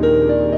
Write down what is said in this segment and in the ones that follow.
Música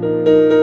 Música